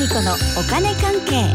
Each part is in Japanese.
理子のお金関係。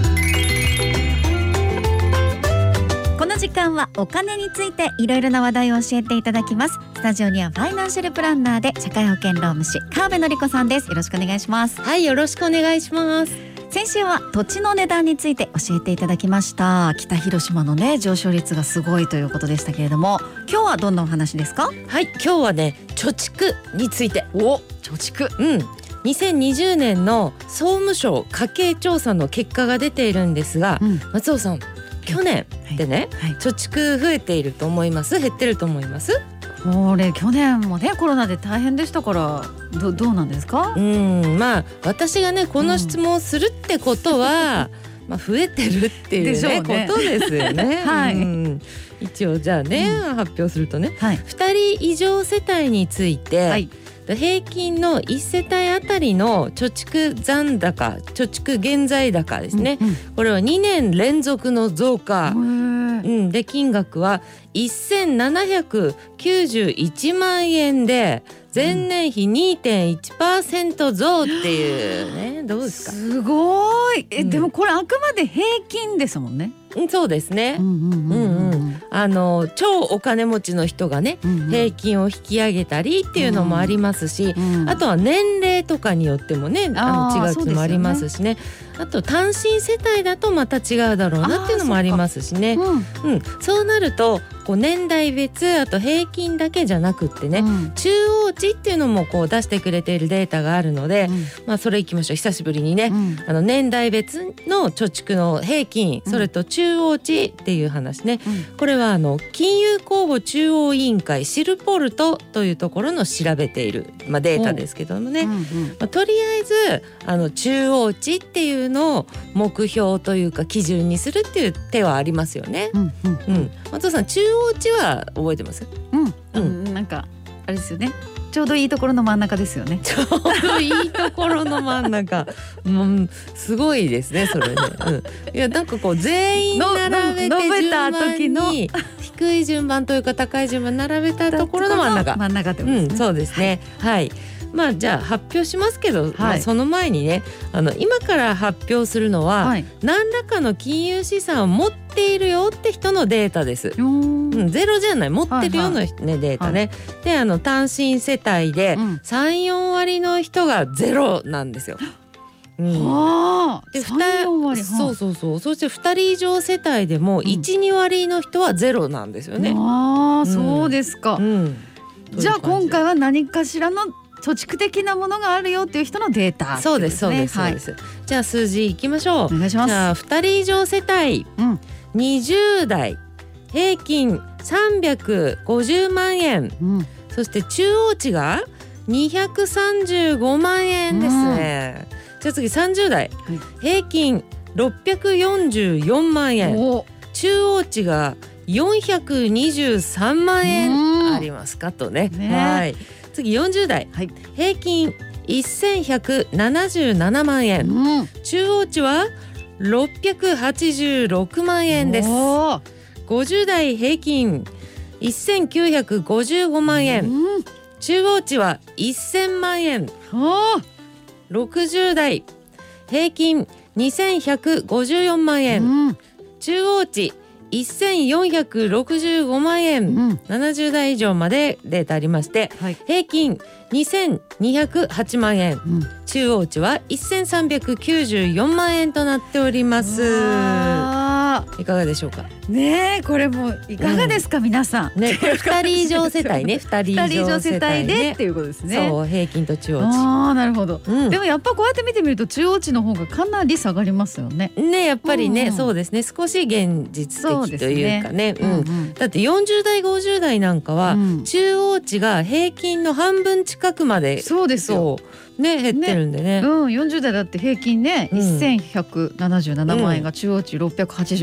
この時間はお金についていろいろな話題を教えていただきます。スタジオにはファイナンシャルプランナーで社会保険労務士川辺典子さんです。よろしくお願いします。はいよろしくお願いします。先週は土地の値段について教えていただきました。北広島のね上昇率がすごいということでしたけれども今日はどんなお話ですか？はい今日はね貯蓄について。お貯蓄。うん2020年の総務省家計調査の結果が出ているんですが、うん。松尾さん去年でね、はい。貯蓄増えていると思います？減ってると思います？これ去年もねコロナで大変でしたからどどうなんですか？うんまあ私がねこの質問をするってことは、まあ増えてるっていうねね。ことですよね。はい。うん。一応じゃあね、発表するとねはい。2人以上世帯について、はい平均の1世帯あたりの貯蓄残高貯蓄現在高ですね、うんこれは2年連続の増加、うん。で金額は1791万円で前年比2.1%増っていうね。どうですか？すごい。え、うん。でもこれあくまで平均ですもんね。うんそうですね、うんうんうんうんあの超お金持ちの人がねうんうん。平均を引き上げたりっていうのもありますし、うんあとは年齢とかによってもねあの違うっていうのもありますしね。あと単身世帯だとまた違うだろうなっていうのもありますしね。うん。うん、そうなるとこう年代別あと平均だけじゃなくってね、うん。中央値っていうのもこう出してくれているデータがあるので、うん。まあそれいきましょう。久しぶりにね、うん。あの年代別の貯蓄の平均うん。それと中央値っていう話ね、うんこれはあの金融公募中央委員会シルポルトというところの調べている、まあ、データですけどもね、うんうん。まあ、とりあえずあの中央値っていうのを目標というか基準にするっていう手はありますよね。うんうん。うん、松尾さん中央値は覚えてます？うん。うん。うんなんかあれですよねちょうどいいところの真ん中ですよね。ちょうどいいところの真ん中うんすごいですねそれね、うん、いやなんかこう全員並べて順た番に低い順番というか高い順番並べたところの真ん中真ん中ってことですね。うん、そうですね。はい。まあじゃあ発表しますけど、まあその前にね、あの今から発表するのは、はい。何らかの金融資産を持っているよって人のデータです。うん、ゼロじゃない持ってるような、はねデータね。であの単身世帯でうん三四割の人がゼロなんですよ。うんはあ。で割。そうそうそうそして2人以上世帯でもん12、割の人はゼロなんですよね。ああ、うんそうですかう。ん、じゃあ今回はは何かしらの貯蓄的なものがあるよっていう人のデータ、そうですそうです、はいそうです。じゃあ数字いきましょう。お願いします。じゃあ2人以上世帯うん20代平均350万円うん。そして中央値が235万円ですね。じゃあ次30代、はい。平均644万円お。中央値が423万円ありまますかとね。ね。はい。次40代、はい。平均1177万円うん。中央値は686万円です。おー。50代平均1955万円。うん。中央値は1000万円。おー。60代平均2154万円。うん。中央値1465万円うん。70代以上までデータありましてはい。平均2208万円うん。中央値は1394万円となっておりますわいかがでしょうか？ーねえこれもういかがですか、皆さん。ねこれ二人以上世帯ね。二人以上世世帯で帯ね。っていうことですね。そう平均と中央値。ああなるほど。うん。でもやっぱこうやって見てみると中央値の方がかなり下がりますよね。ねやっぱりね、うんうん。そうですね。少し現実的というかね。うんん。だって40代50代なんかは、うん。中央値が平均の半分近くまでそうですよ。ね減ってるんでね。うん、40代だって平均ね、うん。1177万円が中央値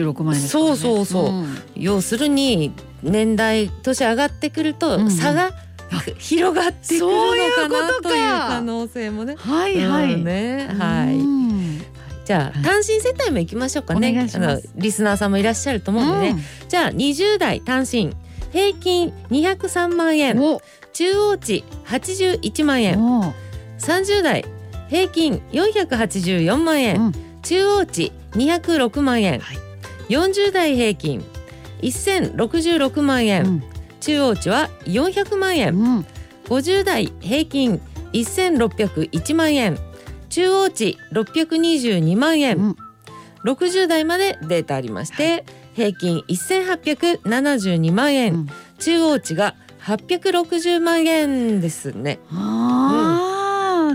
686万円ですからね。そうそうそう。ん。要するに年代年上がってくるとうん差が広がってくるのかなこという可能性もね。はいはい。うんね。はい。うん。じゃあはい。単身世帯も行きましょうかね。あのリスナーさんもいらっしゃると思うんでね。じゃあ20代単身平均203万円。中央値81万円。お。30代平均484万円、うん。中央値206万円、はい40代平均。1066万円、うん。中央値は400万円、うん。50代平均。1601万円。中央値622万円、うん。60代までデータありまして、平均1872万円、うん。中央値が860万円ですね。ああ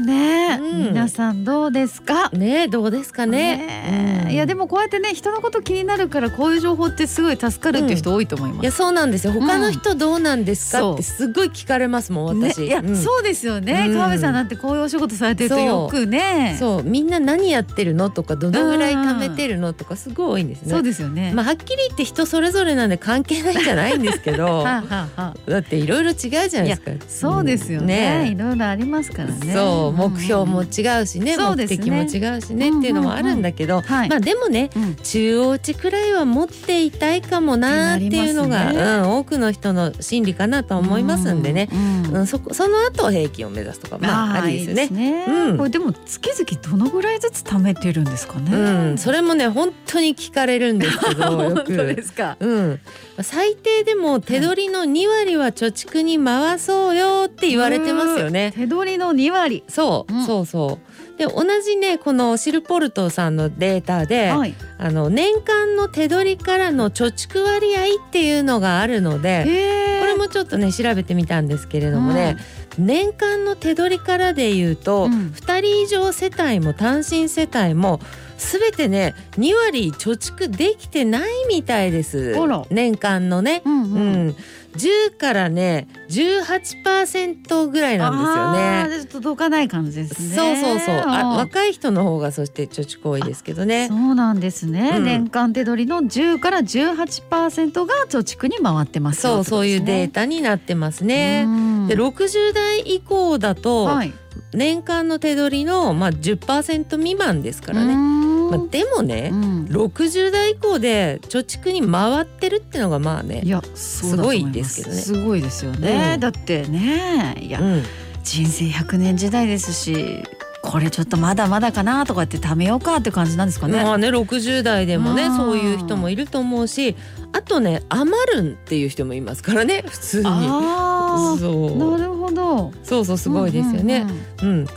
ね、うん。皆さんどうですか？ねえどうですかね。うん。ねいやでもこうやってね人のこと気になるからこういう情報ってすごい助かるっていう人多いと思います。いやそうなんですよ。他の人どうなんですか、ってすごい聞かれますもんね、私、いや、うん。そうですよね、うん。川辺さんなんてこういうお仕事されてるとよくね。そう。みんな何やってるのとかどのぐらい貯めてるのとかすごい多いんですね。そうですよね、まあはっきり言って人それぞれなんで関係ないんじゃないんですけど。はあはあは。あだっていろいろ違うじゃないですか。そうですよね,、うん。いろいろありますからね。そう。うんうん目標も違うしね,、そうですね。目的も違うしね、っていうのもあるんだけど、はい、まあでもねうん。中央値くらいは持っていたいかもなっていうのが、ね。うん、多くの人の心理かなと思いますんでね、うんうんそこその後平均を目指すとかまあありですよね。いいね。うん。これでも月々どのぐらいずつ貯めてるんですかね？うん、それもね本当に聞かれるんですけど よ本当くで。すか？うん、最低でも手取りの2割は貯蓄に回そうよって言われてますよね。手取りの2割。そう、うんそうそう。で同じねこのシルポルトさんのデータで、はい。あの年間の手取りからの貯蓄割合っていうのがあるので。これもちょっとね調べてみたんですけれどもね、年間の手取りからで言うと、うん2人以上世帯も単身世帯も全てね2割貯蓄できてないみたいです年間のね。うんううん。ん、10からね18%ぐらいなんですよね。届かない感じですね。そうそうそうあん若い人の方がそして貯蓄多いですけどね。そうなんですね、うん年間手取りの10から18%が貯蓄に回ってますそうそういうデータタになってますね。で60代以降だと、はい、年間の手取りのまあ10%未満ですからね。ねまあ、でもね、うん。60代以降で貯蓄に回ってるってのがまあねいやすすごいですけどね。す。ごいですよね、うん。だってねいや、うん、人生100年時代ですしこれちょっとまだまだかなとかって貯めようかって感じなんですかね。まあね60代でもねうん。そういう人もいると思うしあとね余るんっていう人もいますからね普通に。あー。そう。なるほど。そうそうすごいですよね。うんうんうん。うん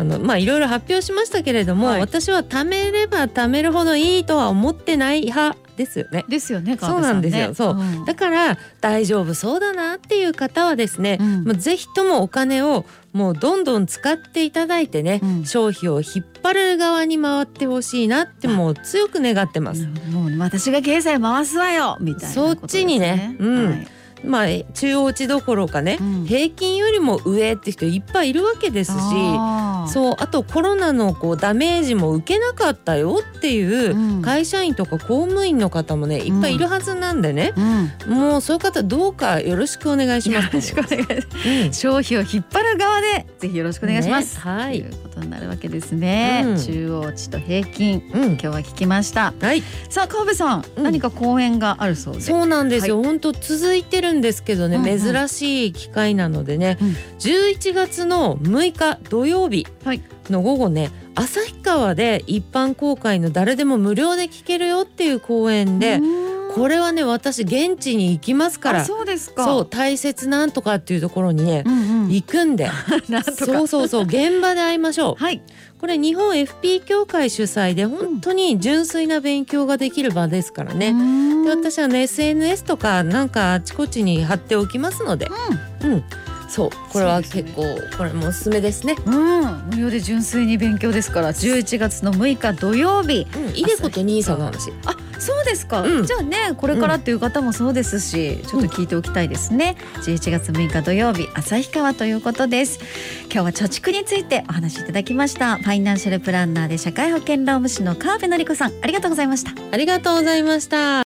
あのまあいろいろ発表しましたけれども、はい。私は貯めれば貯めるほどいいとは思ってない派ですよね。ですよね。そうなんですよ。そう。うん。だから大丈夫そうだなっていう方はですね、うん。もうぜひともお金をもうどんどん使っていただいてね、うん。消費を引っ張る側に回ってほしいなってもう強く願ってます。もう私が経済回すわよみたいなね。そっちにね。うん。はいまあ中央値どころかね、うん。平均よりも上って人いっぱいいるわけですし。あー。そうあとコロナのこうダメージも受けなかったよっていううん。会社員とか公務員の方もねいっぱいいるはずなんでね、うん。もうそういう方どうかよろしくお願いします。よろしくお願いしますうん。消費を引っ張る側でぜひよろしくお願いします。ねはいことになるわけですね。うん。中央値と平均。うん。今日は聞きました。はい、さあ川辺さん、うん。何か講演があるそうで。そうなんですよ。本当続いてるんですけどね、うんうん。珍しい機会なのでね、うん。11月の6日土曜日はい。の午後ね、旭川で一般公開の誰でも無料で聞けるよっていう公演で、うんこれはね私現地に行きますからあそうですか。そう大切なんとかっていうところにね、うんうん。行くんで。そうそうそう現場で会いましょうはい。これ日本 FP 協会主催で本当に純粋な勉強ができる場ですからね、ねで私はね SNS とかなんかあちこちに貼っておきますのでうんそうこれは結構これもおすすめですね。うん、無料で純粋に勉強ですから。11月の6日土曜日。うんイデコと兄さんの話。あそうですか、うん。じゃあねこれからっていう方もそうですし、ちょっと聞いておきたいですね。11月6日土曜日旭川ということです。今日は貯蓄についてお話しいただきました。ファイナンシャルプランナーで社会保険労務士の川辺典子さんありがとうございました。ありがとうございました